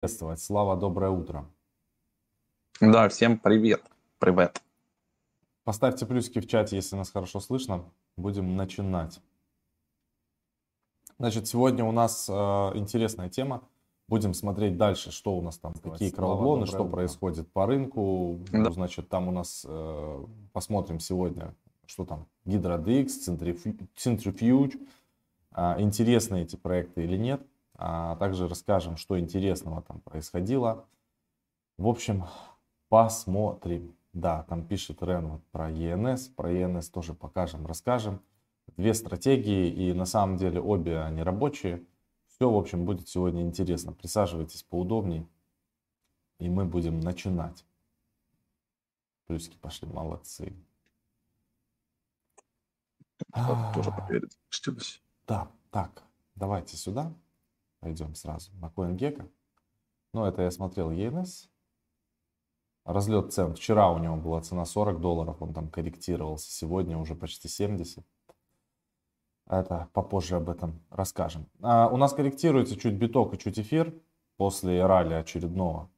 приветствовать. Слава, доброе утро. Да, всем привет. Привет. Поставьте плюсики в чате, если нас хорошо слышно. Будем начинать. Значит, сегодня у нас э, интересная тема. Будем смотреть дальше, что у нас там, какие краудлоны, что утро. происходит по рынку. Да. Ну, значит, там у нас э, посмотрим сегодня, что там, DX, Centrifuge. Э, интересны эти проекты или нет а также расскажем, что интересного там происходило. В общем, посмотрим. Да, там пишет Рен вот про ЕНС, про ЕНС тоже покажем, расскажем. Две стратегии, и на самом деле обе они рабочие. Все, в общем, будет сегодня интересно. Присаживайтесь поудобнее, и мы будем начинать. Плюски пошли, молодцы. Тоже проверить, запустилось. Да, так, давайте сюда. Пойдем сразу на CoinGecko. Ну, это я смотрел ENS. Разлет цен. Вчера у него была цена 40 долларов, он там корректировался. Сегодня уже почти 70. Это попозже об этом расскажем. А у нас корректируется чуть биток и чуть эфир после ралли очередного.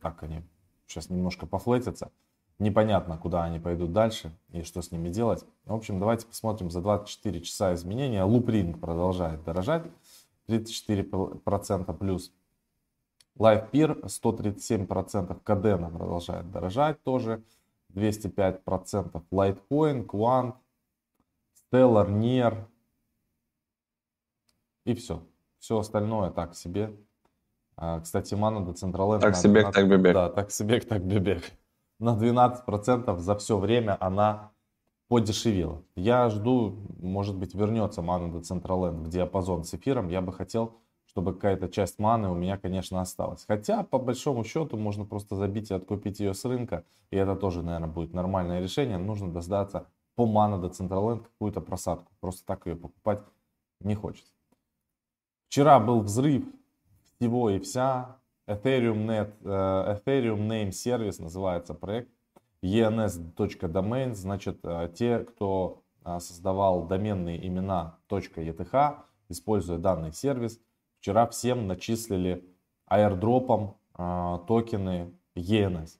Так они сейчас немножко пофлетятся. Непонятно, куда они пойдут дальше и что с ними делать. В общем, давайте посмотрим за 24 часа изменения. Лупринг продолжает дорожать. 34% плюс. LivePeer 137%, Cadena продолжает дорожать тоже 205%, Litecoin, Quant, Stellar, Nier и все. Все остальное так себе. А, кстати, мана до Централэнд... Так себе, 12... так бебек. Да, так себе, так бебек. На 12% за все время она подешевело. Я жду, может быть, вернется мана до Централенд в диапазон с эфиром. Я бы хотел, чтобы какая-то часть маны у меня, конечно, осталась. Хотя, по большому счету, можно просто забить и откупить ее с рынка. И это тоже, наверное, будет нормальное решение. Нужно дождаться по мана до Централенд какую-то просадку. Просто так ее покупать не хочется. Вчера был взрыв всего и вся. Ethereum Net, э, Ethereum Name Service называется проект ens.domain, значит, э, те, кто э, создавал доменные имена .eth, используя данный сервис, вчера всем начислили аирдропом э, токены ENS.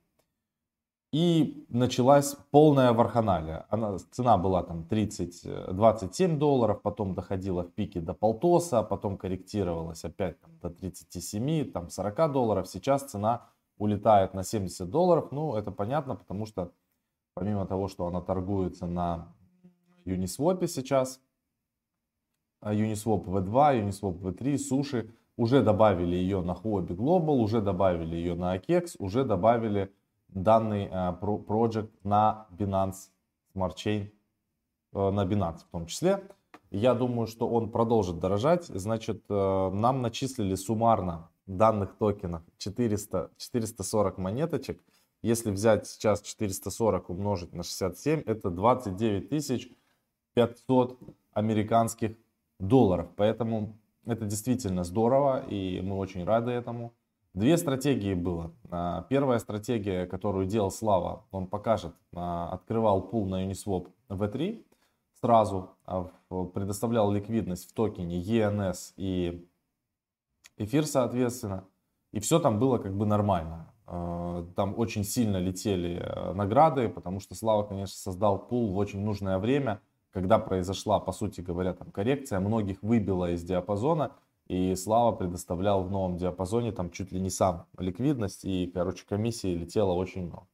И началась полная варханалия. Она, цена была там 30, 27 долларов, потом доходила в пике до полтоса, потом корректировалась опять там, до 37, там 40 долларов. Сейчас цена улетает на 70 долларов. Ну, это понятно, потому что помимо того, что она торгуется на Uniswap сейчас, а, Uniswap V2, Uniswap V3, суши, уже добавили ее на Huobi Global, уже добавили ее на AKEX, уже добавили данный uh, project на Binance Smart Chain, uh, на Binance в том числе. Я думаю, что он продолжит дорожать. Значит, uh, нам начислили суммарно данных токенов 400, 440 монеточек. Если взять сейчас 440 умножить на 67, это 29 500 американских долларов. Поэтому это действительно здорово, и мы очень рады этому. Две стратегии было. А, первая стратегия, которую делал Слава, он покажет, а, открывал пул на Uniswap V3, сразу а, предоставлял ликвидность в токене ENS и эфир, соответственно. И все там было как бы нормально. А, там очень сильно летели э, награды, потому что Слава, конечно, создал пул в очень нужное время, когда произошла, по сути говоря, там коррекция, многих выбила из диапазона, и Слава предоставлял в новом диапазоне там чуть ли не сам ликвидность, и, короче, комиссии летело очень много.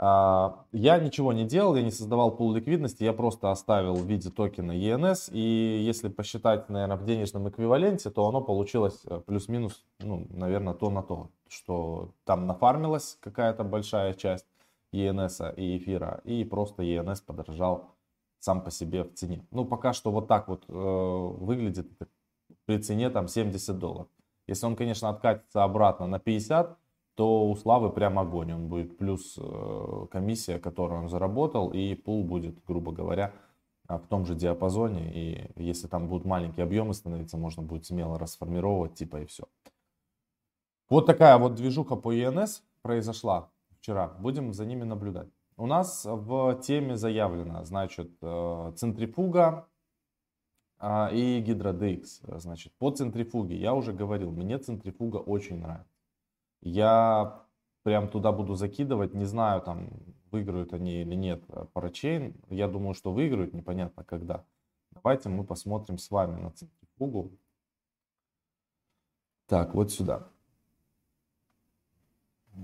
А, я ничего не делал, я не создавал пул ликвидности, я просто оставил в виде токена ENS. И если посчитать, наверное, в денежном эквиваленте, то оно получилось э, плюс-минус, ну, наверное, то на то, что там нафармилась какая-то большая часть ENS и эфира, и просто ENS подорожал сам по себе в цене. Ну, пока что вот так вот э, выглядит при цене там 70 долларов. Если он, конечно, откатится обратно на 50, то у Славы прям огонь. Он будет плюс э, комиссия, которую он заработал, и пул будет, грубо говоря, в том же диапазоне. И если там будут маленькие объемы становиться, можно будет смело расформировать, типа и все. Вот такая вот движуха по ЕНС произошла вчера. Будем за ними наблюдать. У нас в теме заявлено, значит, э, центрифуга а, и гидродекс. Значит, по центрифуге я уже говорил, мне центрифуга очень нравится. Я прям туда буду закидывать, не знаю, там выиграют они или нет парачейн. Я думаю, что выиграют, непонятно когда. Давайте мы посмотрим с вами на центрифугу. Так, вот сюда.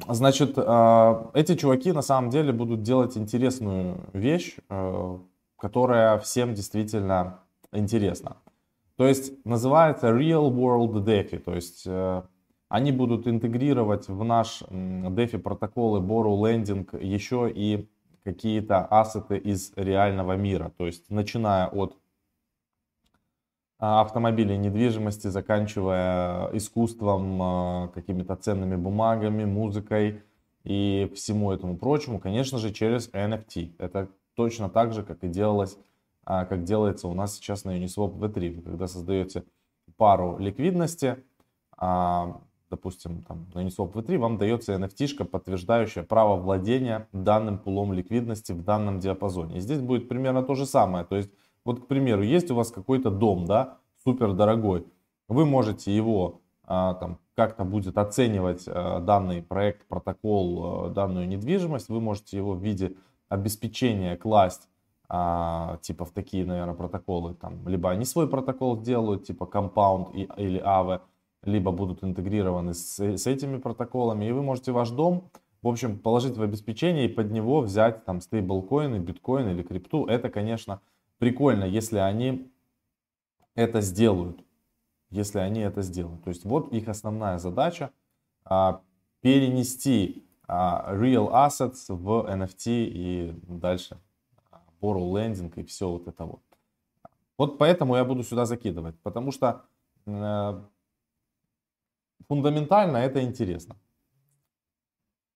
Значит, а, эти чуваки на самом деле будут делать интересную вещь, э, которая всем действительно интересна. То есть называется Real World DeFi, то есть э, они будут интегрировать в наш DeFi протоколы Borrow Lending еще и какие-то ассеты из реального мира, то есть начиная от а, автомобилей, недвижимости, заканчивая искусством, а, какими-то ценными бумагами, музыкой и всему этому прочему, конечно же, через NFT. Это точно так же, как и делалось, а, как делается у нас сейчас на Uniswap V3. когда создаете пару ликвидности, допустим, там, на Uniswap V3 вам дается NFT, подтверждающая право владения данным пулом ликвидности в данном диапазоне. И здесь будет примерно то же самое. То есть вот, к примеру, есть у вас какой-то дом, да, супер дорогой. Вы можете его а, там как-то будет оценивать а, данный проект, протокол, а, данную недвижимость. Вы можете его в виде обеспечения класть а, типа в такие, наверное, протоколы. Там, либо они свой протокол делают, типа Compound и, или Aave, либо будут интегрированы с, с этими протоколами. И вы можете ваш дом, в общем, положить в обеспечение и под него взять там стейблкоины, биткоин или крипту. Это, конечно, прикольно, если они это сделают. Если они это сделают. То есть вот их основная задача а, перенести а, real assets в NFT и дальше а, borrow lending и все вот это вот. Вот поэтому я буду сюда закидывать, потому что э, фундаментально это интересно.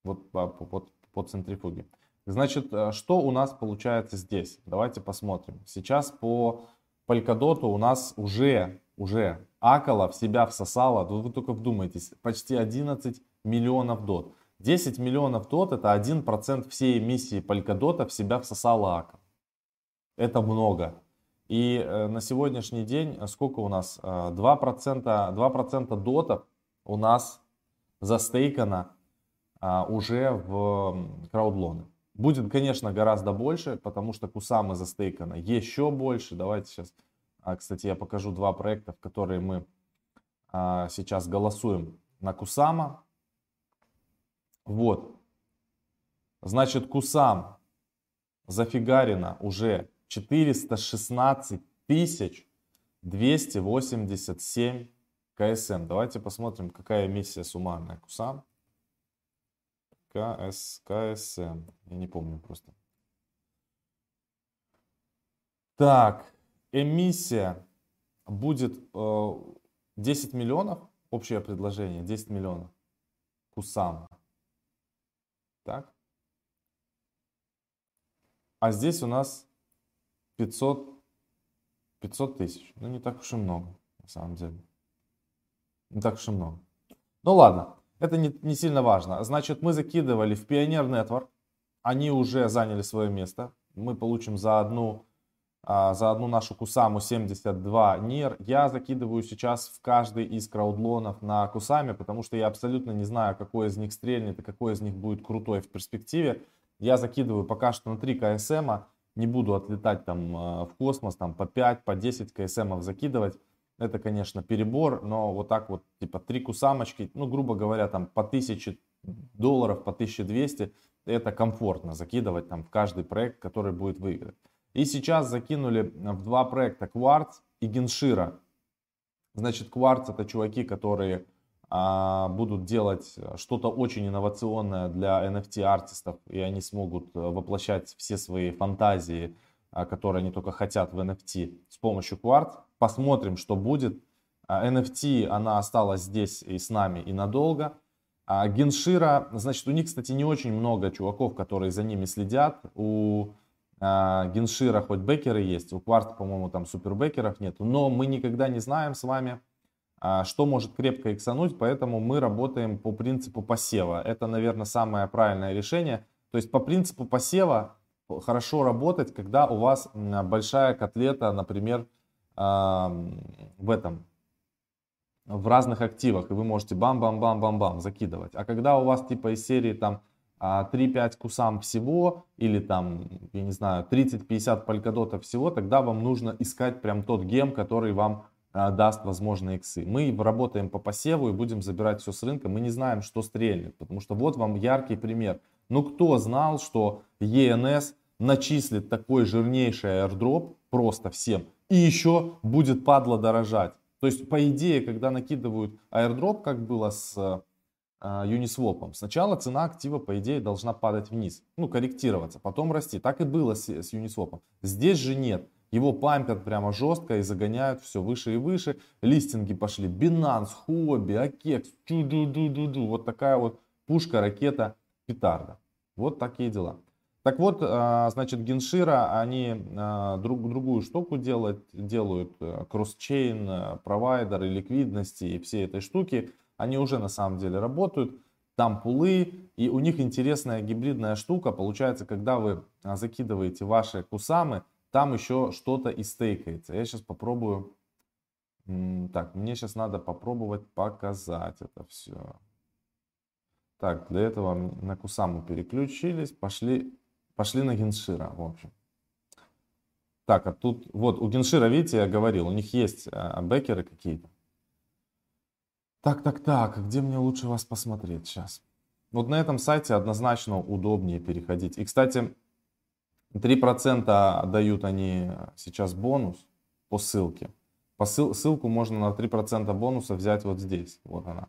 Вот по, по, по центрифуге. Значит, э, что у нас получается здесь? Давайте посмотрим. Сейчас по Polkadot у нас уже, уже Акала в себя всосала, вы только вдумайтесь, почти 11 миллионов дот. 10 миллионов дот это 1% всей эмиссии Polkadot в себя всосала Акала. Это много. И э, на сегодняшний день э, сколько у нас? 2%, 2% дотов у нас застейкано уже в краудлоны. Будет, конечно, гораздо больше, потому что Кусамы застейкано еще больше. Давайте сейчас, а, кстати, я покажу два проекта, в которые мы а, сейчас голосуем на Кусама. Вот. Значит, Кусам зафигарено уже 416 тысяч 287 КСМ. Давайте посмотрим, какая эмиссия суммарная Кусам. КС, КСМ. Я не помню просто. Так, эмиссия будет э, 10 миллионов. Общее предложение 10 миллионов. Кусам. Так. А здесь у нас 500, 500 тысяч. Ну, не так уж и много, на самом деле. Не так уж и много. Ну, ладно. Это не, не сильно важно. Значит, мы закидывали в Pioneer Network. Они уже заняли свое место. Мы получим за одну, а, за одну нашу Кусаму 72 НИР. Я закидываю сейчас в каждый из краудлонов на Кусаме, потому что я абсолютно не знаю, какой из них стрельнет и какой из них будет крутой в перспективе. Я закидываю пока что на 3 КСМ. Не буду отлетать там а, в космос, там по 5, по 10 КСМов закидывать. Это, конечно, перебор, но вот так вот, типа, три кусамочки, ну, грубо говоря, там по 1000 долларов, по 1200, это комфортно закидывать там в каждый проект, который будет выиграть. И сейчас закинули в два проекта Quartz и Геншира. Значит, Quartz это чуваки, которые а, будут делать что-то очень инновационное для NFT-артистов, и они смогут э, воплощать все свои фантазии, а, которые они только хотят в NFT с помощью Quartz. Посмотрим, что будет. NFT, а, она осталась здесь и с нами и надолго. А Геншира, значит, у них, кстати, не очень много чуваков, которые за ними следят. У а, Геншира хоть бекеры есть, у Кварта, по-моему, там супербекеров нет. Но мы никогда не знаем с вами, что может крепко иксануть, поэтому мы работаем по принципу посева. Это, наверное, самое правильное решение. То есть по принципу посева хорошо работать, когда у вас большая котлета, например, в этом, в разных активах, и вы можете бам-бам-бам-бам-бам закидывать. А когда у вас типа из серии там 3-5 а, кусам всего, или там, я не знаю, 30-50 полькодотов всего, тогда вам нужно искать прям тот гем, который вам а, даст возможные иксы. Мы работаем по посеву и будем забирать все с рынка. Мы не знаем, что стрельнет, потому что вот вам яркий пример. Ну кто знал, что ENS начислит такой жирнейший airdrop просто всем и еще будет падла дорожать. То есть, по идее, когда накидывают airdrop, как было с э, Uniswap, сначала цена актива, по идее, должна падать вниз, ну, корректироваться, потом расти. Так и было с, с Uniswap. Здесь же нет. Его пампят прямо жестко и загоняют все выше и выше. Листинги пошли. Binance, Huobi, Akex, чу-ду-ду-ду-ду. Вот такая вот пушка, ракета, петарда. Вот такие дела. Так вот, а, значит, Геншира, они а, друг, другую штуку делают, делают э, кросс-чейн, э, провайдеры, ликвидности и все этой штуки. Они уже на самом деле работают. Там пулы, и у них интересная гибридная штука. Получается, когда вы а, закидываете ваши кусамы, там еще что-то и стейкается. Я сейчас попробую. Так, мне сейчас надо попробовать показать это все. Так, для этого на Кусаму переключились, пошли Пошли на Геншира, в общем. Так, а тут, вот, у Геншира, видите, я говорил, у них есть а, бекеры какие-то. Так, так, так, где мне лучше вас посмотреть сейчас? Вот на этом сайте однозначно удобнее переходить. И, кстати, 3% дают они сейчас бонус по ссылке. По ссыл, ссылку можно на 3% бонуса взять вот здесь. Вот она.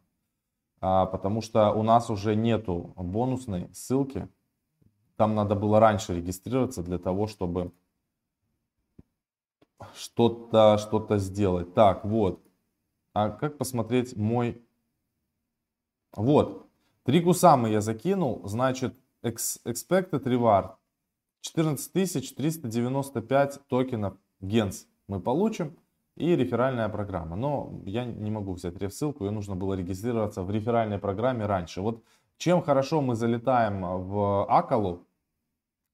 А, потому что у нас уже нету бонусной ссылки там надо было раньше регистрироваться для того, чтобы что-то что сделать. Так, вот. А как посмотреть мой... Вот. Три кусамы я закинул. Значит, expected reward 14395 токенов генс мы получим. И реферальная программа. Но я не могу взять реф-ссылку, ее нужно было регистрироваться в реферальной программе раньше. Вот чем хорошо мы залетаем в Акалу,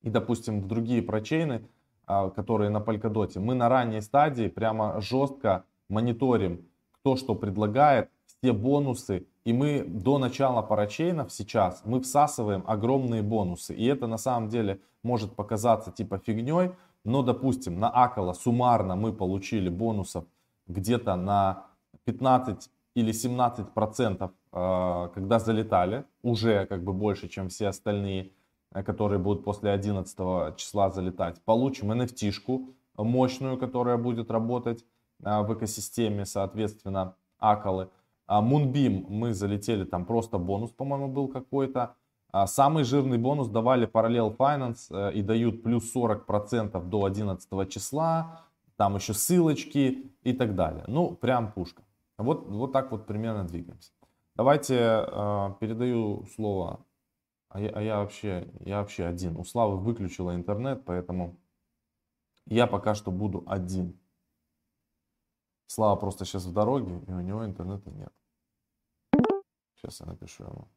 и, допустим, другие прочейны, а, которые на Polkadot, мы на ранней стадии прямо жестко мониторим, кто что предлагает, все бонусы, и мы до начала парачейнов сейчас, мы всасываем огромные бонусы. И это на самом деле может показаться типа фигней, но, допустим, на Акала суммарно мы получили бонусов где-то на 15 или 17 процентов, а, когда залетали, уже как бы больше, чем все остальные. Э, которые будут после 11 числа залетать. Получим NFT-шку мощную, которая будет работать э, в экосистеме, соответственно, Акалы. А Moonbeam мы залетели, там просто бонус, по-моему, был какой-то. А самый жирный бонус давали Parallel Finance э, и дают плюс 40% до 11 числа. Там еще ссылочки и так далее. Ну, прям пушка. Вот, вот так вот примерно двигаемся. Давайте э, передаю слово а я, а я вообще, я вообще один. У Славы выключила интернет, поэтому я пока что буду один. Слава просто сейчас в дороге, и у него интернета нет. Сейчас я напишу ему.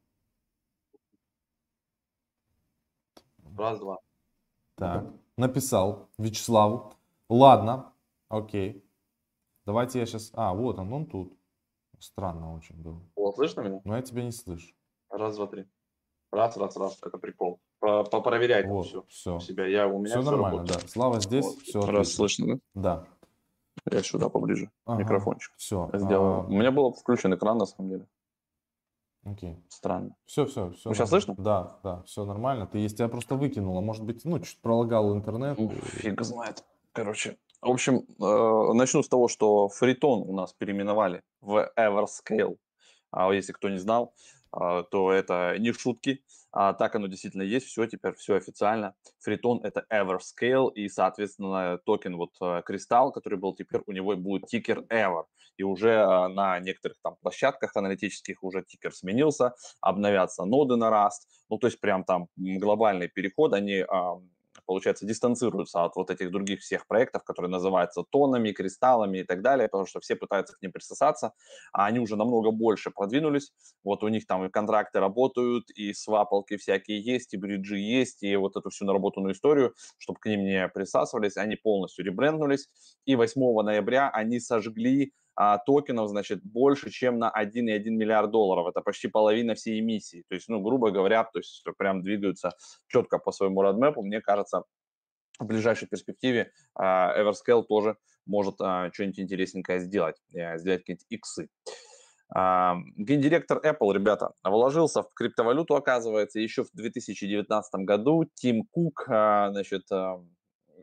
Раз, два. Так, написал Вячеславу. Ладно, окей. Давайте я сейчас... А, вот он, он тут. Странно очень было. Вот, слышно меня? Но я тебя не слышу. Раз, два, три. Раз, раз, раз, это прикол. Попроверять вот, все, все. себя. Я, у меня все, все нормально, работает. да. Слава здесь, вот. все Раз отлично. слышно, да? Да. Я сюда поближе, ага. микрофончик. Все. Сделаю. А... У меня был включен экран, на самом деле. Окей. Странно. Все, все, все. Ну, сейчас слышно? Да, да, все нормально. Ты, если тебя просто выкинула, может быть, ну, чуть пролагал интернет. Ну, фиг знает. Короче, в общем, э, начну с того, что Free TON у нас переименовали в Everscale. А если кто не знал, то это не шутки, а так оно действительно есть, все, теперь все официально. Free TON это Everscale, и, соответственно, токен вот э, Кристалл, который был теперь, у него будет тикер Ever, и уже а, на некоторых там площадках аналитических уже тикер сменился, обновятся ноды на Rust, ну, то есть прям там глобальный переход, они получается, дистанцируются от вот этих других всех проектов, которые называются тонами, кристаллами и так далее, потому что все пытаются к ним присосаться, а они уже намного больше продвинулись. Вот у них там и контракты работают, и свапалки всякие есть, и бриджи есть, и вот эту всю наработанную историю, чтобы к ним не присасывались, они полностью ребренднулись. И 8 ноября они сожгли а, токенов, значит, больше, чем на 1,1 миллиард долларов. Это почти половина всей эмиссии. То есть, ну, грубо говоря, то есть прям двигаются четко по своему родмепу. Мне кажется, в ближайшей перспективе а, Everscale тоже может а, что-нибудь интересненькое сделать, э, сделать какие-нибудь иксы. А, гендиректор Apple, ребята, вложился в криптовалюту, оказывается, еще в 2019 году. Тим Кук, значит,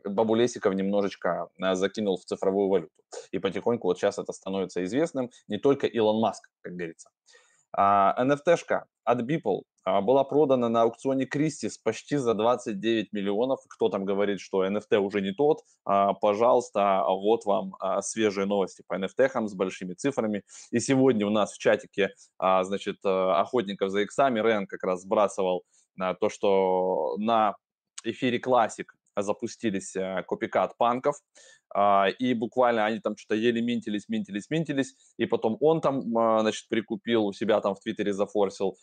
бабулесиков немножечко закинул в цифровую валюту. И потихоньку вот сейчас это становится известным. Не только Илон Маск, как говорится. NFT-шка от Beeple а, была продана на аукционе Кристис почти за 29 миллионов. Кто там говорит, что NFT уже не тот, а, пожалуйста, вот вам а, свежие новости по NFT с большими цифрами. И сегодня у нас в чатике, значит, охотников за иксами Рен как раз сбрасывал то, что на эфире Classic запустились копикат панков, и буквально они там что-то еле минтились, минтились, минтились, и потом он там, значит, прикупил у себя там в Твиттере зафорсил,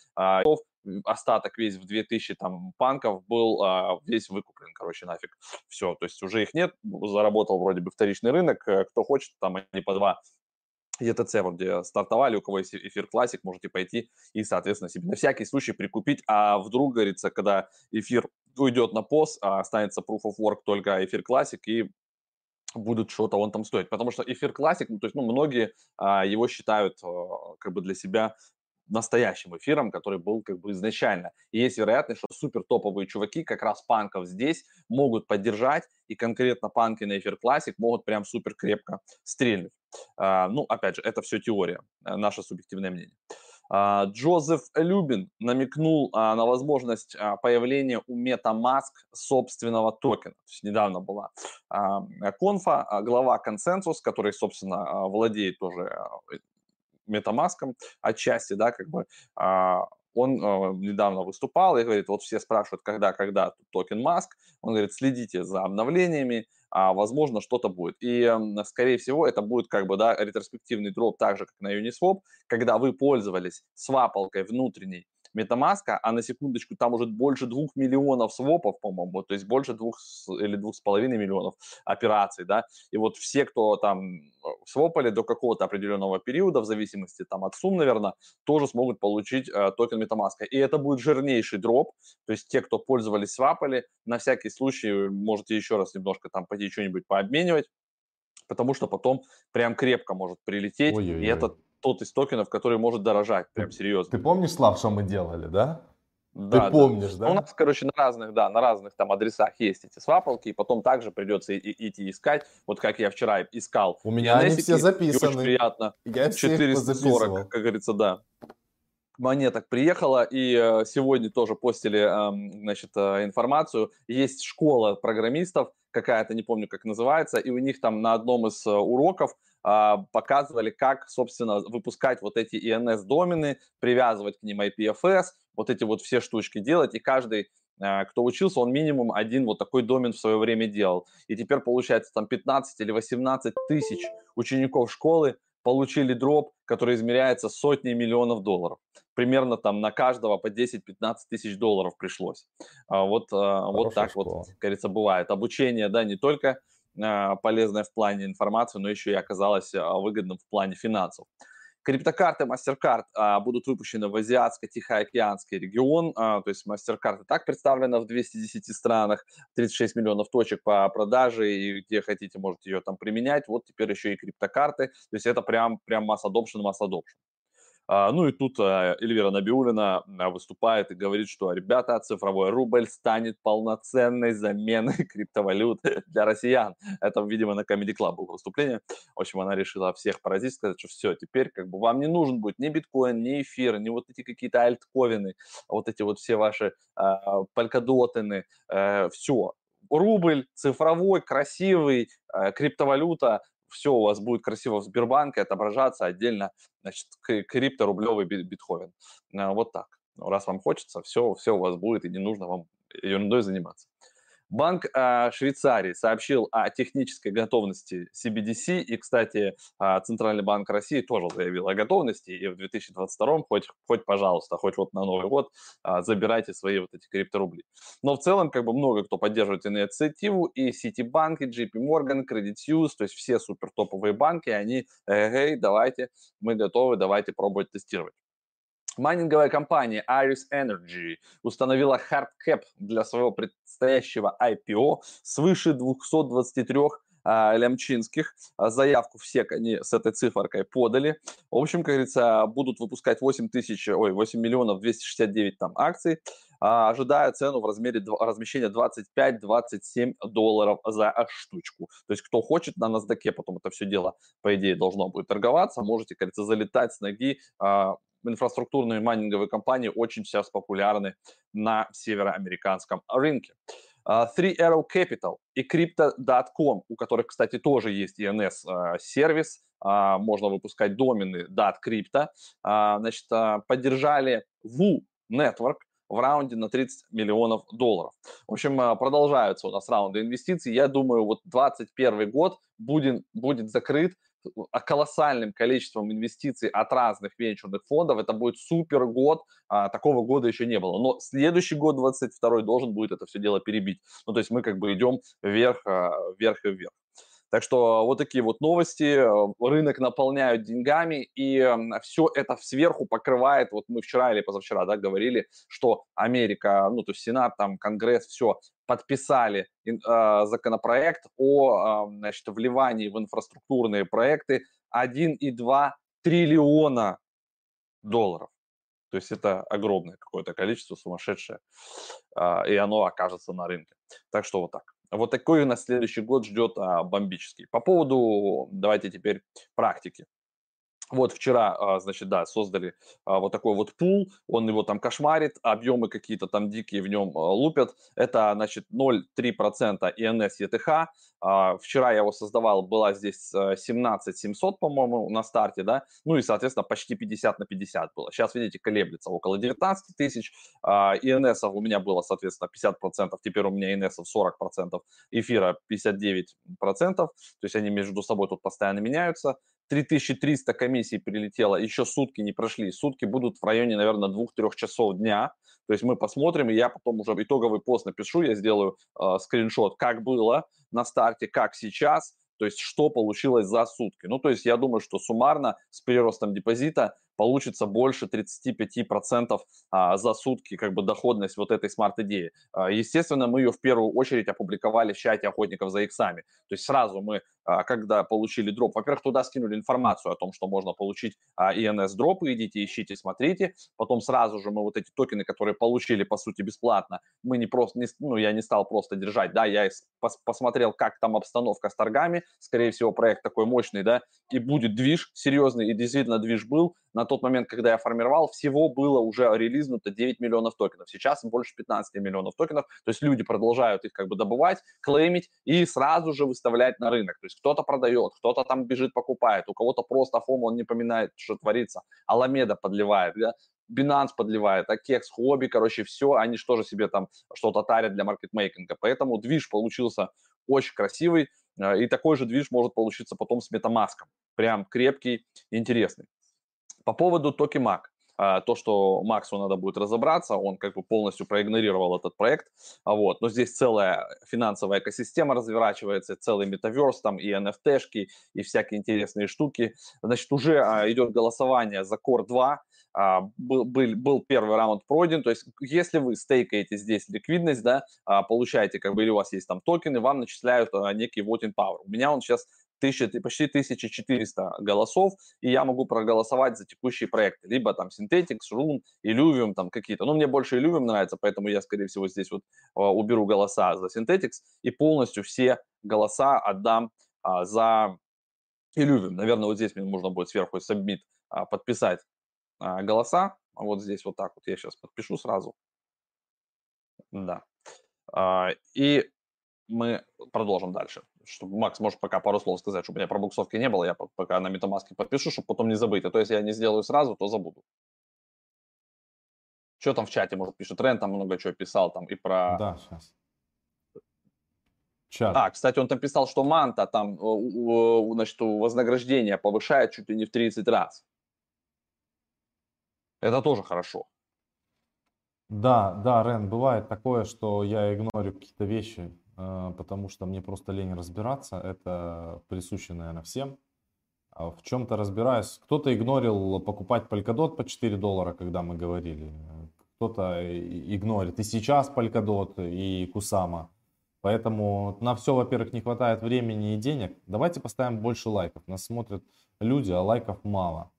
остаток весь в 2000 там панков был весь выкуплен, короче, нафиг. Все, то есть уже их нет, заработал вроде бы вторичный рынок, э, кто хочет, там они по два ETC, вот где стартовали, у кого есть эфир классик, можете пойти и, соответственно, себе на всякий случай прикупить. А вдруг, говорится, когда эфир уйдет на пост, а останется Proof of Work только эфир классик, и будут что-то он там стоить. Потому что эфир классик, ну, то есть, ну, многие а, его считают а, как бы для себя настоящим эфиром, который был как бы изначально. И есть вероятность, что супер топовые чуваки как раз панков здесь могут поддержать, и конкретно панки на эфир классик могут прям супер крепко стрельнуть. А, ну, опять же, это все теория, э, наше субъективное мнение. А, Джозеф Любин намекнул а, на возможность а, появления у MetaMask собственного токена. То есть недавно была конфа, глава консенсус, который, собственно, владеет тоже MetaMask отчасти, да, как бы он э, недавно выступал и говорит, вот все спрашивают, когда, когда токен Маск, он говорит, следите за обновлениями, а, возможно, что-то будет. И, скорее всего, это будет как бы, да, ретроспективный дроп, так же, как на Uniswap, когда вы пользовались свапалкой внутренней MetaMask, а на секундочку там уже больше двух миллионов свопов, по-моему, то есть больше двух или двух с половиной миллионов операций, да, и вот все, кто там э, свопали до какого-то определенного периода, в зависимости там от сумм, наверное, тоже смогут получить э, токен MetaMask. И это будет жирнейший дроп, то есть те, кто пользовались свапали, на всякий случай можете еще раз немножко там пойти что-нибудь пообменивать, потому что потом прям крепко может прилететь, Ой-ой-ой. и это тот из токенов, который может дорожать, прям серьезно. Ты помнишь, Слав, что мы делали, да? Да, Ты помнишь, да? да? У нас, короче, на разных, да, на разных там адресах есть эти свапалки, и потом также придется и, и, идти искать, вот как я вчера искал. У меня они все записаны. очень приятно. Я 440, как говорится, да. Монеток приехала, и э, сегодня тоже постили, значит, э, информацию. Есть школа программистов, какая-то, не помню, как называется, и у них там на одном из э, уроков а, показывали, как, собственно, выпускать вот эти ENS-домены, привязывать к ним IPFS, вот эти вот все штучки делать, и каждый кто учился, он минимум один вот такой домен в свое время делал. И теперь получается там 15 или 18 тысяч учеников школы получили дроп, который измеряется сотней миллионов долларов. Примерно там на каждого по 10-15 тысяч долларов пришлось. А, вот, вот так школа. вот, говорится, бывает. Обучение, да, не только а, полезная в плане информации, но еще и оказалась а, выгодным в плане финансов. Криптокарты MasterCard а, будут выпущены в Азиатско-Тихоокеанский регион, а, то есть MasterCard и так представлена в 210 странах, 36 миллионов точек по продаже, и где хотите, можете ее там применять. Вот теперь еще и криптокарты, то есть это прям, прям масс adoption, масс adoption. А, ну и тут а, Эльвира Набиулина а, выступает и говорит, что, ребята, цифровой рубль станет полноценной заменой криптовалюты для россиян. Это, видимо, на Comedy Club было выступление. В общем, она решила всех поразить, сказать, что все, теперь как бы вам не нужен будет ни биткоин, ни эфир, ни вот эти какие-то альтковины, вот эти вот все ваши э, полькодотины, э, все. Рубль цифровой, красивый, э, криптовалюта, все у вас будет красиво в Сбербанке отображаться отдельно, значит, крипторублевый битховен. А, вот так. Раз вам хочется, все, все у вас будет, и не нужно вам ерундой заниматься. Банк э, Швейцарии сообщил о технической готовности CBDC, и, кстати, э, Центральный банк России тоже заявил о готовности, и в 2022 хоть, хоть пожалуйста, хоть вот на Новый год э, забирайте свои вот эти крипторубли. Но в целом, как бы много кто поддерживает инициативу, и Citibank, и JP Morgan, Credit Suisse, то есть все супер топовые банки, они, эй, давайте, мы готовы, давайте пробовать тестировать. Майнинговая компания Iris Energy установила hardcap для своего предстоящего IPO свыше 223 а, лямчинских. А, заявку все они с этой циферкой подали. В общем, как говорится, будут выпускать 8 тысяч, ой, 8 миллионов 269 там акций, а, ожидая цену в размере размещения 25-27 долларов за штучку. То есть, кто хочет на NASDAQ, потом это все дело, по идее, должно будет торговаться, можете, как говорится, залетать с ноги инфраструктурные майнинговые компании очень сейчас популярны на североамериканском рынке. Uh, Three Arrow Capital и Crypto.com, у которых, кстати, тоже есть ENS-сервис, uh, uh, можно выпускать домены .crypto, значит, поддержали Wu Network, в раунде на 30 миллионов долларов. В общем, продолжаются у нас раунды инвестиций. Я думаю, вот 2021 год будет, будет закрыт колоссальным количеством инвестиций от разных венчурных фондов. Это будет супер год, а, такого года еще не было. Но следующий год, 22 должен будет это все дело перебить. Ну, то есть мы как бы идем вверх, а, вверх и вверх. Так что вот такие вот новости. Рынок наполняют деньгами, и все это сверху покрывает. Вот мы вчера или позавчера да, говорили, что Америка, ну то есть Сенат, там Конгресс, все подписали э, законопроект о э, значит, вливании в инфраструктурные проекты 1,2 триллиона долларов. То есть это огромное какое-то количество, сумасшедшее, э, и оно окажется на рынке. Так что вот так. Вот такой у нас следующий год ждет а, бомбический. По поводу, давайте теперь практики. Вот вчера, а, значит, да, создали а, вот такой вот пул, он его там кошмарит, объемы какие-то там дикие в нем а, лупят. Это, значит, 0,3% ИНС ЕТХ. Вчера я его создавал, была здесь 17 700, по-моему, на старте, да, ну и, соответственно, почти 50 на 50 было. Сейчас, видите, колеблется около 19 тысяч. ИНСов у меня было, соответственно, 50%, теперь у меня ИНСов 40%, эфира 59%, то есть они между собой тут постоянно меняются. 3300 комиссий прилетело, еще сутки не прошли. Сутки будут в районе, наверное, 2-3 часов дня. То есть мы посмотрим, и я потом уже итоговый пост напишу, я сделаю э, скриншот, как было на старте, как сейчас, то есть что получилось за сутки. Ну, то есть я думаю, что суммарно с приростом депозита получится больше 35% а, за сутки как бы доходность вот этой смарт-идеи. А, естественно, мы ее в первую очередь опубликовали в чате охотников за иксами. То есть сразу мы, а, когда получили дроп, во-первых, туда скинули информацию о том, что можно получить ENS дропы, идите, ищите, смотрите. Потом сразу же мы вот эти токены, которые получили, по сути, бесплатно, мы не просто, не, ну, я не стал просто держать, да, я пос посмотрел, как там обстановка с торгами, скорее всего, проект такой мощный, да, и будет движ серьезный, и действительно движ был, на тот момент, когда я формировал, всего было уже релизнуто 9 миллионов токенов. Сейчас больше 15 миллионов токенов. То есть люди продолжают их как бы добывать, клеймить и сразу же выставлять на рынок. То есть кто-то продает, кто-то там бежит, покупает, у кого-то просто фом, он не поминает, что творится. Аламеда подливает, да? Binance подливает, Акекс, Хобби, короче, все, они что же себе там что-то тарят для маркетмейкинга. Поэтому движ получился очень красивый, э, и такой же движ может получиться потом с MetaMask. Прям крепкий, интересный. По поводу Токи Мак. То, что Максу надо будет разобраться, он как бы полностью проигнорировал этот проект, а вот, но здесь целая финансовая экосистема разворачивается, целый метаверс, там и NFT-шки, и всякие интересные штуки. Значит, уже а, идет голосование за Core 2, а, был, был, был первый раунд пройден, то есть если вы стейкаете здесь ликвидность, да, а, получаете, как бы, или у вас есть там токены, вам начисляют а, некий voting power. У меня он сейчас тысяча, почти 1400 голосов, и я могу проголосовать за текущие проекты, либо там Synthetics, Rune, Illuvium, там какие-то. Ну, мне больше Illuvium нравится, поэтому я, скорее всего, здесь вот а, уберу голоса за Synthetics и полностью все голоса отдам а, за Illuvium. Наверное, вот здесь мне нужно будет сверху Submit а, подписать а, голоса. А вот здесь вот так вот я сейчас подпишу сразу. Да. А, и мы продолжим дальше. Чтобы Макс может пока пару слов сказать, чтобы у меня пробуксовки не было, я пока на метамаске подпишу, чтобы потом не забыть. А то если я не сделаю сразу, то забуду. Что там в чате, может, пишет Рен, там много чего писал, там и про... Да, сейчас. Чат. А, кстати, он там писал, что манта там, значит, вознаграждение повышает чуть ли не в 30 раз. Это тоже хорошо. Да, да, Рен, бывает такое, что я игнорю какие-то вещи, э, потому что мне просто лень разбираться. Это присуще, наверное, всем. А в чем-то разбираюсь. Кто-то игнорил покупать Polkadot по 4 доллара, когда мы говорили. Кто-то игнорит и сейчас Polkadot, и Кусама. Поэтому на все, во-первых, не хватает времени и денег. Давайте поставим больше лайков. Нас смотрят люди, а лайков мало.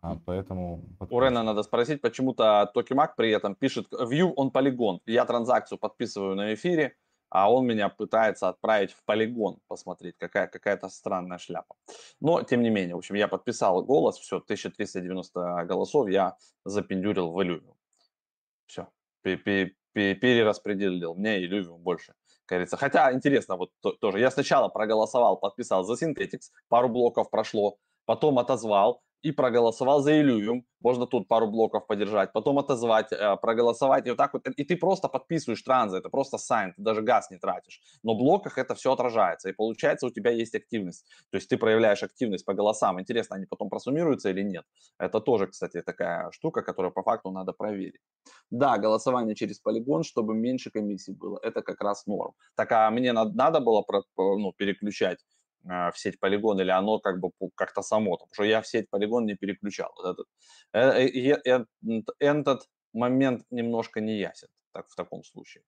А поэтому... У Рена надо спросить, почему-то Токимак при этом пишет view on полигон. Я транзакцию подписываю на эфире, а он меня пытается отправить в полигон, посмотреть, какая, какая-то странная шляпа. Но, тем не менее, в общем, я подписал голос, все, 1390 голосов я запендюрил в Illuvium. Все, перераспределил мне Illuvium больше кажется. Хотя, интересно, вот тоже, я сначала проголосовал, подписал за Synthetics, пару блоков прошло, потом отозвал, и проголосовал за Illuvium, можно тут пару блоков подержать, потом отозвать, э, проголосовать, и вот так вот, и ты просто подписываешь транзы, это просто сайн, ты даже газ не тратишь. Но в блоках это все отражается, и получается у тебя есть активность, то есть ты проявляешь активность по голосам. Интересно, они потом просуммируются или нет? Это тоже, кстати, такая штука, которую по факту надо проверить. Да, голосование через полигон, чтобы меньше комиссий было, это как раз норм. Так, а мне надо, было ну, переключать в сеть полигон, или оно как бы как-то само, потому что я в сеть полигон не переключал. этот, э, этот момент немножко не ясен так, в таком случае.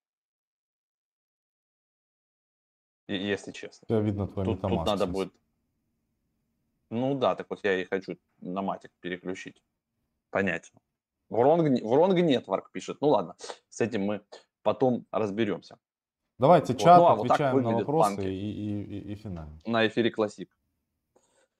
Если честно. Я видно твой тут, тут надо будет... Ну да, так вот я и хочу на матик переключить. Понятно. Wrong, wrong Network пишет. Ну ладно, с этим мы потом разберемся. Давайте вот, чат, ну, а отвечаем вот на вопросы и, и, и, и финально. На эфире Классик.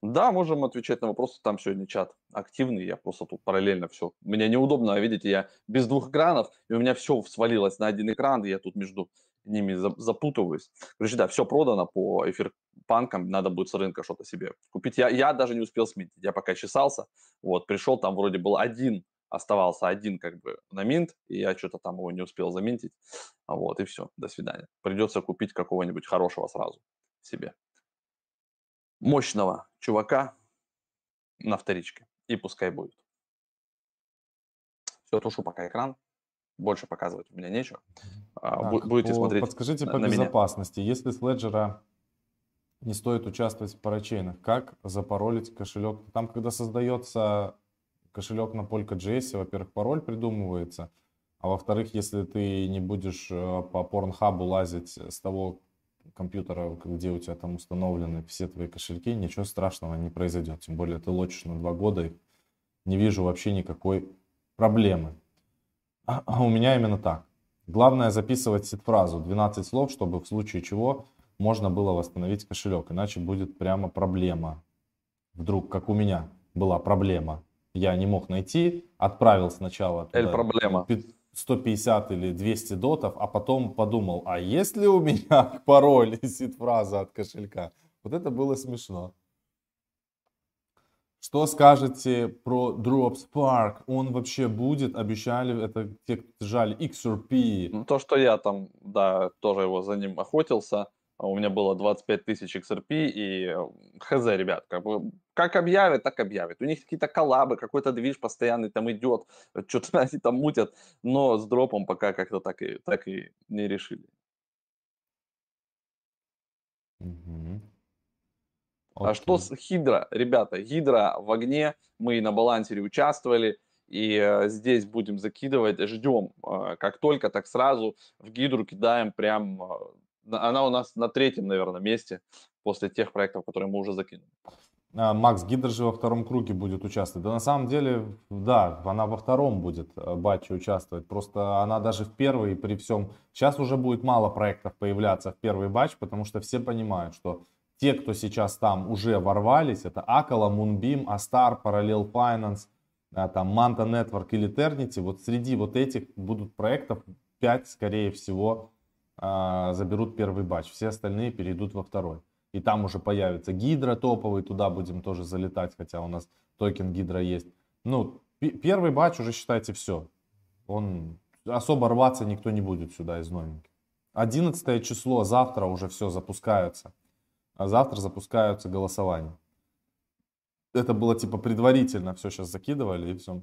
Да, можем отвечать на вопросы. Там сегодня чат активный. Я просто тут параллельно все. Мне неудобно, видите, я без двух экранов, и у меня все свалилось на один экран, и я тут между ними запутываюсь. Короче, да, все продано по эфир панкам, надо будет с рынка что-то себе купить. Я, я даже не успел сменить, я пока чесался, вот, пришел, там вроде был один оставался один как бы на минт, и я что-то там его не успел заминтить. Вот, и все, до свидания. Придется купить какого-нибудь хорошего сразу себе. Мощного чувака на вторичке. И пускай будет. Все, тушу пока экран. Больше показывать у меня нечего. А, так, Будете по, смотреть Подскажите на, по на безопасности. Меня. Если с Ledger не стоит участвовать в парачейнах, как запаролить кошелек? Там, когда создается кошелек на Polka.js, во-первых, пароль придумывается, а во-вторых, если ты не будешь э, по Pornhub лазить с того компьютера, где у тебя там установлены все твои кошельки, ничего страшного не произойдет. Тем более ты лочишь на два года, и не вижу вообще никакой проблемы. А у меня именно так. Главное записывать сид-фразу 12 слов, чтобы в случае чего можно было восстановить кошелек. Иначе будет прямо проблема. Вдруг, как у меня была проблема я не мог найти, отправил сначала туда проблема. 150 или 200 дотов, а потом подумал, а есть ли у меня пароль и сид-фраза от кошелька? Вот это было смешно. Что скажете про Drop Spark? Он вообще будет? Обещали, это те, кто держали XRP. Ну, то, что я там, да, тоже его за ним охотился. А у меня было 25 тысяч XRP, и хз, ребят, как бы, как объявят, так объявят. У них какие-то коллабы, какой-то движ постоянный там идет, что-то они там мутят, но с дропом пока как-то так и, так и не решили. Угу. А что с Хидра? Ребята, Хидра в огне, мы на балансере участвовали, и э, здесь будем закидывать, ждем, э, как только, так сразу в Гидру кидаем прям э, она у нас на третьем, наверное, месте после тех проектов, которые мы уже закинули. А, Макс Гидр же во втором круге будет участвовать. Да на самом деле, да, она во втором будет э, батче участвовать. Просто она даже в первый при всем... Сейчас уже будет мало проектов появляться в первый батч, потому что все понимают, что те, кто сейчас там уже ворвались, это Акала, Moonbeam, Astar, Parallel Finance, э, там Manta Network или Eternity. Вот среди вот этих будут проектов 5, скорее всего, а, заберут первый батч, все остальные перейдут во второй. И там уже появится гидро топовый, туда будем тоже залетать, хотя у нас токен гидро есть. Ну, первый батч уже считайте все. Он особо рваться никто не будет сюда из новеньких. 11 число, завтра уже все запускаются. А завтра запускаются голосования. Это было типа предварительно, все сейчас закидывали и все.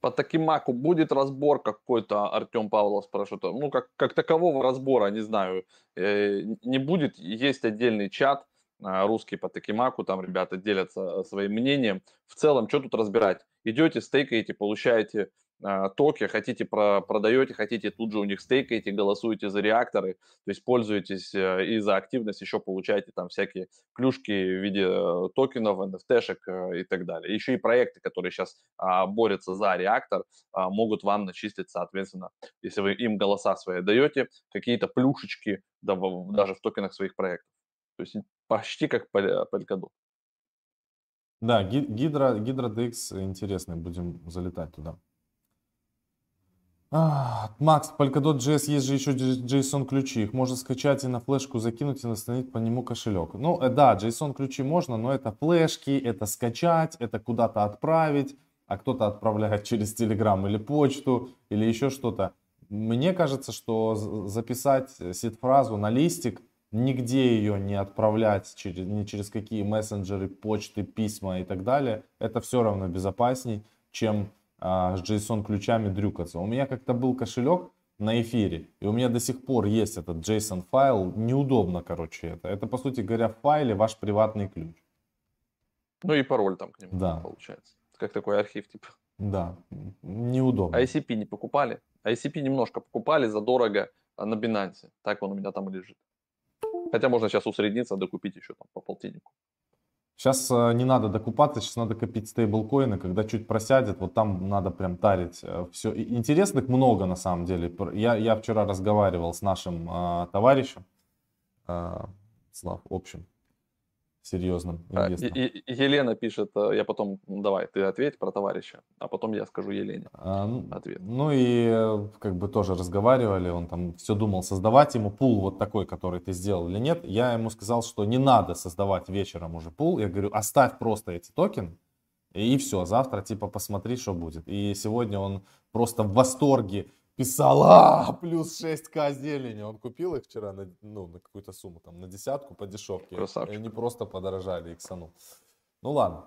По Такимаку будет разбор какой-то, Артем Павлов спрашивает. Ну, как, как такового разбора, не знаю, э, не будет. Есть отдельный чат, э, русский по Такимаку, там ребята делятся своим мнением. В целом, что тут разбирать? Идете, стейкаете, получаете токи, хотите про, продаете, хотите тут же у них стейкаете, голосуете за реакторы, то есть пользуетесь э, и за активность еще получаете там всякие плюшки в виде э, токенов, NFT-шек э, и так далее. Еще и проекты, которые сейчас а, борются за реактор, а, могут вам начислить, соответственно, если вы им голоса свои даете, какие-то плюшечки даже в токенах своих проектов. То есть почти как Polkadot. Да, Гидра, Гидра DX интересный, будем залетать туда. А, Макс, Polkadot.js есть же еще JSON ключи. Их можно скачать и на флешку закинуть и настановить по нему кошелек. Ну э, да, JSON ключи можно, но это флешки, это скачать, это куда-то отправить, а кто-то отправляет через Telegram или почту или еще что-то. Мне кажется, что записать сид-фразу на листик, нигде ее не отправлять через, ни через какие мессенджеры, почты, письма и так далее, это все равно безопасней, чем а, с JSON ключами дрюкаться. У меня как-то был кошелек на эфире, и у меня до сих пор есть этот JSON файл. Неудобно, короче, это. Это, по сути говоря, в файле ваш приватный ключ. Ну и пароль там к нему да. получается. Как такой архив, типа. Да, неудобно. ICP не покупали? ICP немножко покупали задорого на Binance. Так он у меня там и лежит. Хотя можно сейчас усредниться, докупить еще там по полтиннику. Сейчас э, не надо докупаться, сейчас надо копить стейблкоины, когда чуть просядет, вот там надо прям тарить э, все. Интересных много на самом деле. Я, я вчера разговаривал с нашим э, товарищем, э, Слав, в серьезным а, Елена пишет, э, я потом, ну, давай, ты ответь про товарища, а потом я скажу Елене а, ну, ответ. Ну и э, как бы тоже разговаривали, он там все думал создавать ему пул вот такой, который ты сделал или нет. Я ему сказал, что не надо создавать вечером уже пул. Я говорю, оставь просто эти токены, и все, завтра типа посмотри, что будет. И сегодня он просто в восторге писал, а, плюс 6к зелени. Он купил их вчера на, ну, на какую-то сумму, там, на десятку по дешевке. Красавчик. И они просто подорожали, иксанул. Ну ладно,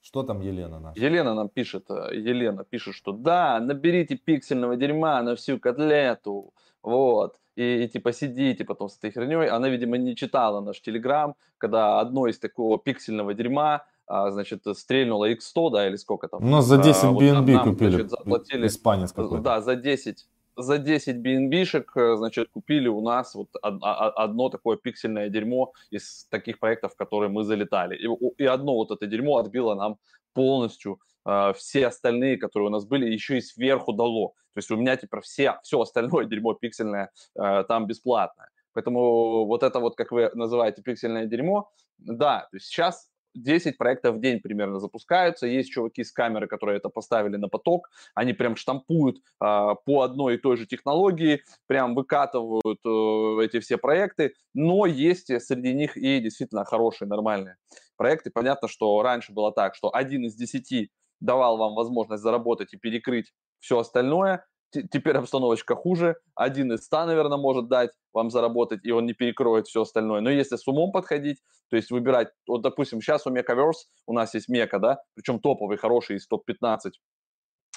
что там Елена наша? Елена нам пишет, э, Елена пишет, что да, наберите пиксельного дерьма на всю котлету, вот, и, и типа сидите потом с этой херней. Она, видимо, не читала наш телеграм, когда одно из такого пиксельного дерьма значит, стрельнуло X100, да, или сколько там. Ну, за 10 BNB вот купили, значит, заплатили, испанец какой-то. Да, за 10, за 10 BNB-шек, э, значит, купили у нас вот одно такое пиксельное дерьмо из таких проектов, в которые мы залетали. И, и одно вот это дерьмо отбило нам полностью э, все остальные, которые у нас были, еще и сверху дало. То есть у меня теперь все, все остальное дерьмо пиксельное э, там бесплатное. Поэтому вот это вот, как вы называете, пиксельное дерьмо, да, то есть сейчас 10 проектов в день примерно запускаются. Есть чуваки с камеры, которые это поставили на поток. Они прям штампуют а, по одной и той же технологии, прям выкатывают а, эти все проекты. Но есть среди них и действительно хорошие, нормальные проекты. Понятно, что раньше было так, что один из десяти давал вам возможность заработать и перекрыть все остальное теперь обстановочка хуже. Один из ста, наверное, может дать вам заработать, и он не перекроет все остальное. Но если с умом подходить, то есть выбирать, вот, допустим, сейчас у Mechaverse у нас есть Мека, да, причем топовый, хороший из топ-15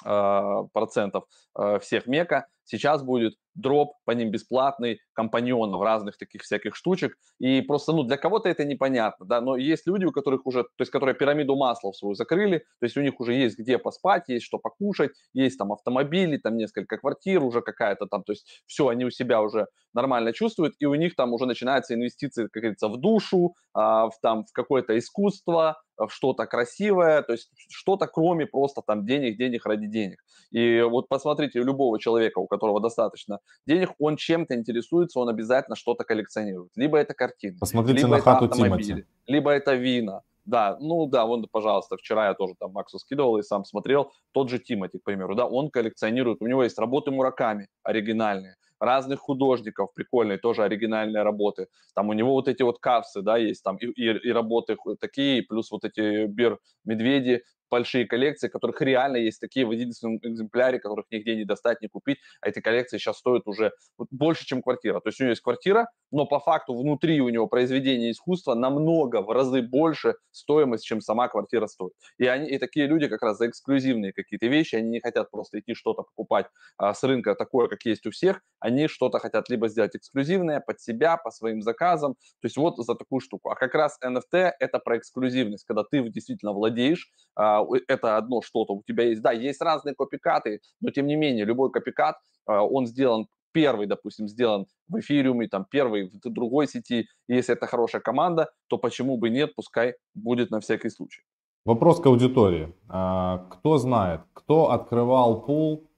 э, процентов э, всех Мека, сейчас будет дроп по ним бесплатный, компаньонов, разных таких всяких штучек. И просто, ну, для кого-то это непонятно, да, но есть люди, у которых уже, то есть, которые пирамиду масла свою закрыли, то есть у них уже есть где поспать, есть что покушать, есть там автомобили, там несколько квартир уже какая-то там, то есть все, они у себя уже нормально чувствуют, и у них там уже начинаются инвестиции, как говорится, в душу, а, в там, в какое-то искусство, в что-то красивое, то есть что-то кроме просто там денег, денег ради денег. И вот посмотрите любого человека, у которого достаточно денег, он чем-то интересуется, он обязательно что-то коллекционирует. Либо это картины, Посмотрите либо на это хату автомобили, Тимати. либо это вина. Да, ну да, вон, пожалуйста, вчера я тоже там Максу скидывал и сам смотрел, тот же Тимати, к примеру, да, он коллекционирует, у него есть работы Мураками оригинальные, разных художников, прикольные, тоже оригинальные работы. Там у него вот эти вот кавсы, да, есть там и, и, и работы такие, плюс вот эти бир медведи большие коллекции, которых реально есть такие в единственном экземпляре, которых нигде не достать, не купить, а эти коллекции сейчас стоят уже больше, чем квартира. То есть у него есть квартира, но по факту внутри у него произведение искусства намного, в разы больше стоимость, чем сама квартира стоит. И, они, и такие люди как раз за эксклюзивные какие-то вещи, они не хотят просто идти что-то покупать а, с рынка такое, как есть у всех, они что-то хотят либо сделать эксклюзивное под себя, по своим заказам, то есть вот за такую штуку. А как раз NFT это про эксклюзивность, когда ты действительно владеешь, а, это одно что-то у тебя есть. Да, есть разные копикаты, но тем не менее любой копикат, а, он сделан первый, допустим, сделан в эфириуме, там первый в другой сети, если это хорошая команда, то почему бы нет, пускай будет на всякий случай. Вопрос к аудитории. А, кто знает, кто открывал пул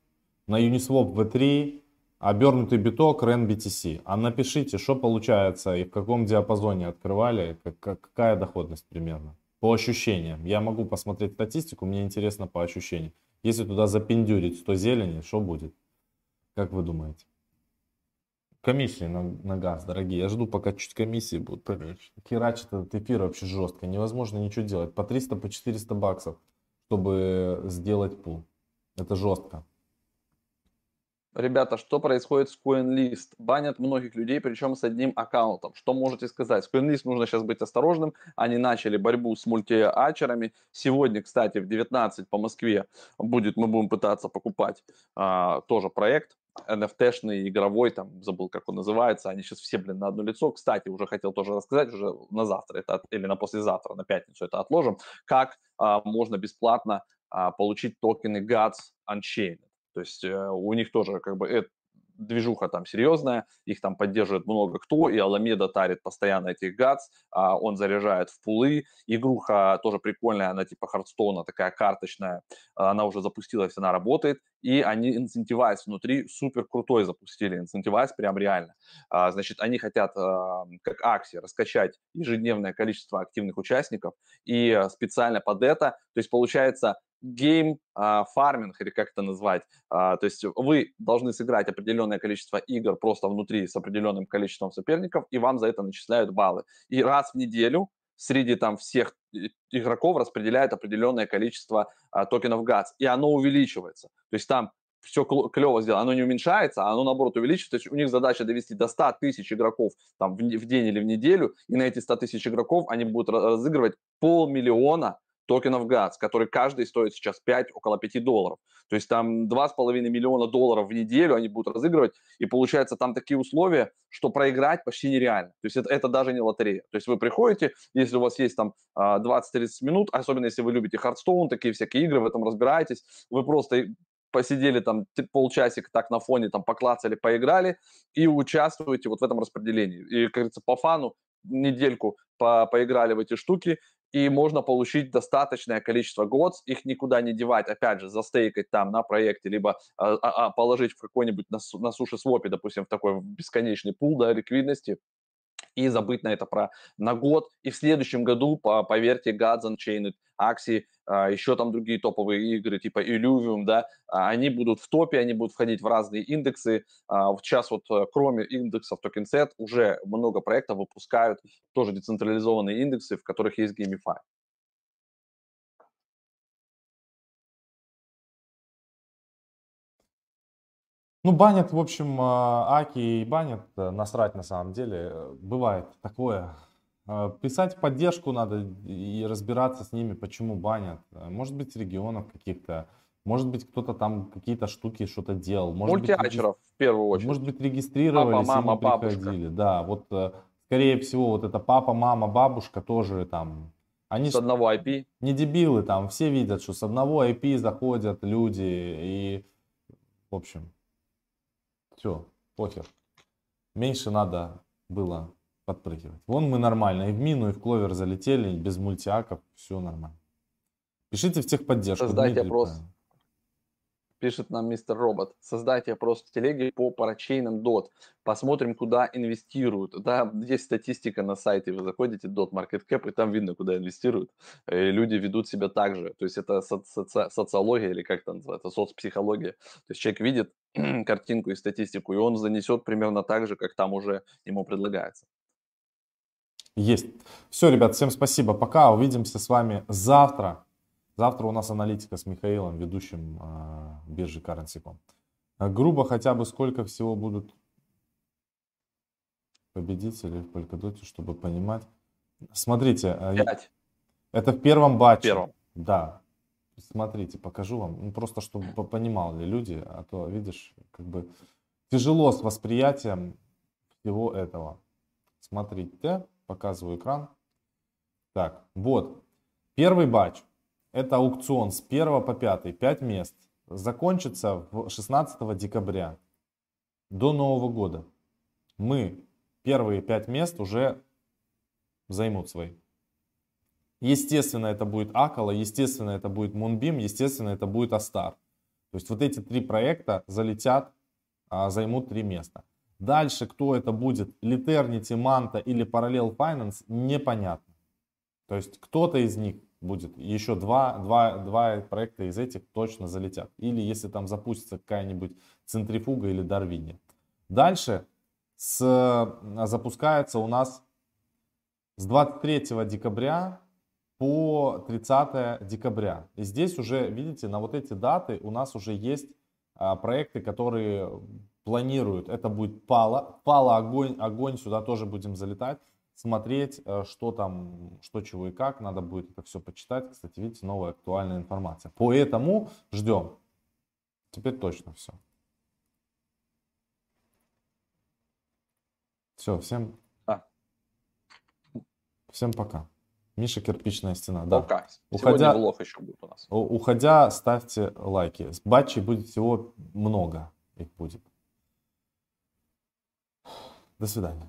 на Uniswap V3 обернутый биток REN А напишите, что получается и в каком диапазоне открывали, как, какая доходность примерно. По ощущениям. Я могу посмотреть статистику, мне интересно по ощущениям. Если туда запендюрить 100 зелени, что будет? Как вы думаете? Комиссии на, на газ, дорогие. Я жду, пока чуть комиссии будут поменьше. Херачит этот эфир вообще жестко. Невозможно ничего делать. По 300, по 400 баксов, чтобы сделать пул. Это жестко. Ребята, что происходит с CoinList? Банят многих людей, причем с одним аккаунтом. Что можете сказать? С CoinList нужно сейчас быть осторожным. Они начали борьбу с мультиачерами. Сегодня, кстати, в 19 по Москве будет, мы будем пытаться покупать а, тоже проект NFT-шный, игровой, там, забыл, как он называется, они сейчас все, блин, на одно лицо. Кстати, уже хотел тоже рассказать, уже на завтра это, или на послезавтра, на пятницу это отложим, как а, можно бесплатно а, получить токены GATS Unchained. То есть э, у них тоже как бы это, движуха там серьезная, их там поддерживает много кто, и Аламеда тарит постоянно этих гадс, а он заряжает в пулы. Игруха тоже прикольная, она типа Хардстоуна, такая карточная, она уже запустилась, она работает, и они incentivize внутри супер крутой запустили, incentivize прям реально. А, значит, они хотят, а, как акции, раскачать ежедневное количество активных участников, и специально под это, то есть получается game farming или как это назвать. А, то есть вы должны сыграть определенное количество игр просто внутри с определенным количеством соперников, и вам за это начисляют баллы. И раз в неделю среди там всех игроков распределяют определенное количество а, токенов ГАЦ, и оно увеличивается. То есть там все клево сделано, оно не уменьшается, а оно наоборот увеличивается. То есть у них задача довести до 100 тысяч игроков там, в, в день или в неделю, и на эти 100 тысяч игроков они будут разыгрывать полмиллиона токенов ГАЦ, который каждый стоит сейчас 5, около 5 долларов. То есть там 2,5 миллиона долларов в неделю они будут разыгрывать, и получается там такие условия, что проиграть почти нереально. То есть это, это даже не лотерея. То есть вы приходите, если у вас есть там 20-30 а, минут, особенно если вы любите Hearthstone, такие всякие игры, в этом разбираетесь, вы просто посидели там полчасика так на фоне, там поклацали, поиграли и участвуете вот в этом распределении. И, как говорится, по фану недельку по, поиграли в эти штуки, и можно получить достаточное количество годс, их никуда не девать, опять же, застейкать там на проекте, либо а, а, а положить в какой-нибудь на, на суши свопе, допустим, в такой бесконечный пул да, ликвидности, и забыть на это про на год. И в следующем году, по, поверьте, Gods Unchained, Axie, а, еще там другие топовые игры типа Illuvium, да, а, они будут в топе, они будут входить в разные индексы. А, сейчас вот э, кроме индексов TokenSet уже много проектов выпускают тоже децентрализованные индексы, в которых есть GameFi. Ну, банят, в общем, Аки и банят, э, насрать на самом деле. Бывает такое. Писать поддержку надо и разбираться с ними, почему банят. Может быть, регионов каких-то. Может быть, кто-то там какие-то штуки что-то делал. Может Мультиачеров, быть, в первую очередь. Может быть, регистрировались папа, мама, и приходили. Бабушка. Да, вот, э, скорее всего, вот это папа, мама, бабушка тоже там они с одного IP. Не дебилы там, все видят, что с одного IP заходят люди и, в общем, все, похер. Меньше надо было подпрыгивать. Вон мы нормально. И в мину, и в кловер залетели, без мультиаков, все нормально. Пишите в техподдержку. Создайте Дмитрий, опрос. Правильно. Пишет нам мистер Робот. Создайте опрос в телеге по парачейнам DOT. Посмотрим, куда инвестируют. Да, есть статистика на сайте. Вы заходите DOT Market Cap, и там видно, куда инвестируют. И люди ведут себя так же. То есть это соци- социология или как это называется, соцпсихология. То есть человек видит картинку и статистику, и он занесет примерно так же, как там уже ему предлагается. Есть. Все, ребят, всем спасибо. Пока. Увидимся с вами завтра. Завтра у нас аналитика с Михаилом, ведущим э, биржи Currency.com. А грубо хотя бы сколько всего будут победителей в Polkadot, чтобы понимать. Смотрите, э, Пять. это в первом батче. Первом. Да. Смотрите, покажу вам. Ну, просто чтобы по- понимали люди, а то, видишь, как бы тяжело с восприятием всего этого. Смотрите, показываю экран. Так, вот. Первый батч. Это аукцион с 1 по 5, 5 мест. Закончится в 16 декабря. До Нового года. Мы первые 5 мест уже займут свои. Естественно, это будет Акала, естественно, это будет Moonbeam, естественно, это будет Астар. То есть вот эти три проекта залетят, а, займут три места. Дальше, кто это будет, Liternity, Manta или Parallel Finance, непонятно. То есть кто-то из них будет, еще два, два, два проекта из этих точно залетят. Или если там запустится какая-нибудь центрифуга или Дарвини. Дальше с, запускается у нас с 23 декабря по 30 декабря. И здесь уже, видите, на вот эти даты у нас уже есть а, проекты, которые планируют. Это будет Пала. Пала огонь, огонь, сюда тоже будем залетать, смотреть, э, что там, что, чего и как. Надо будет это все почитать. Кстати, видите, новая актуальная информация. Поэтому ждем. Теперь точно все. Все, всем, А. всем пока. Миша Кирпичная стена. Да. Пока. Уходя- Сегодня влог еще будет у нас. Уходя, ставьте лайки. Батчей будет всего много. Их будет. До свидания.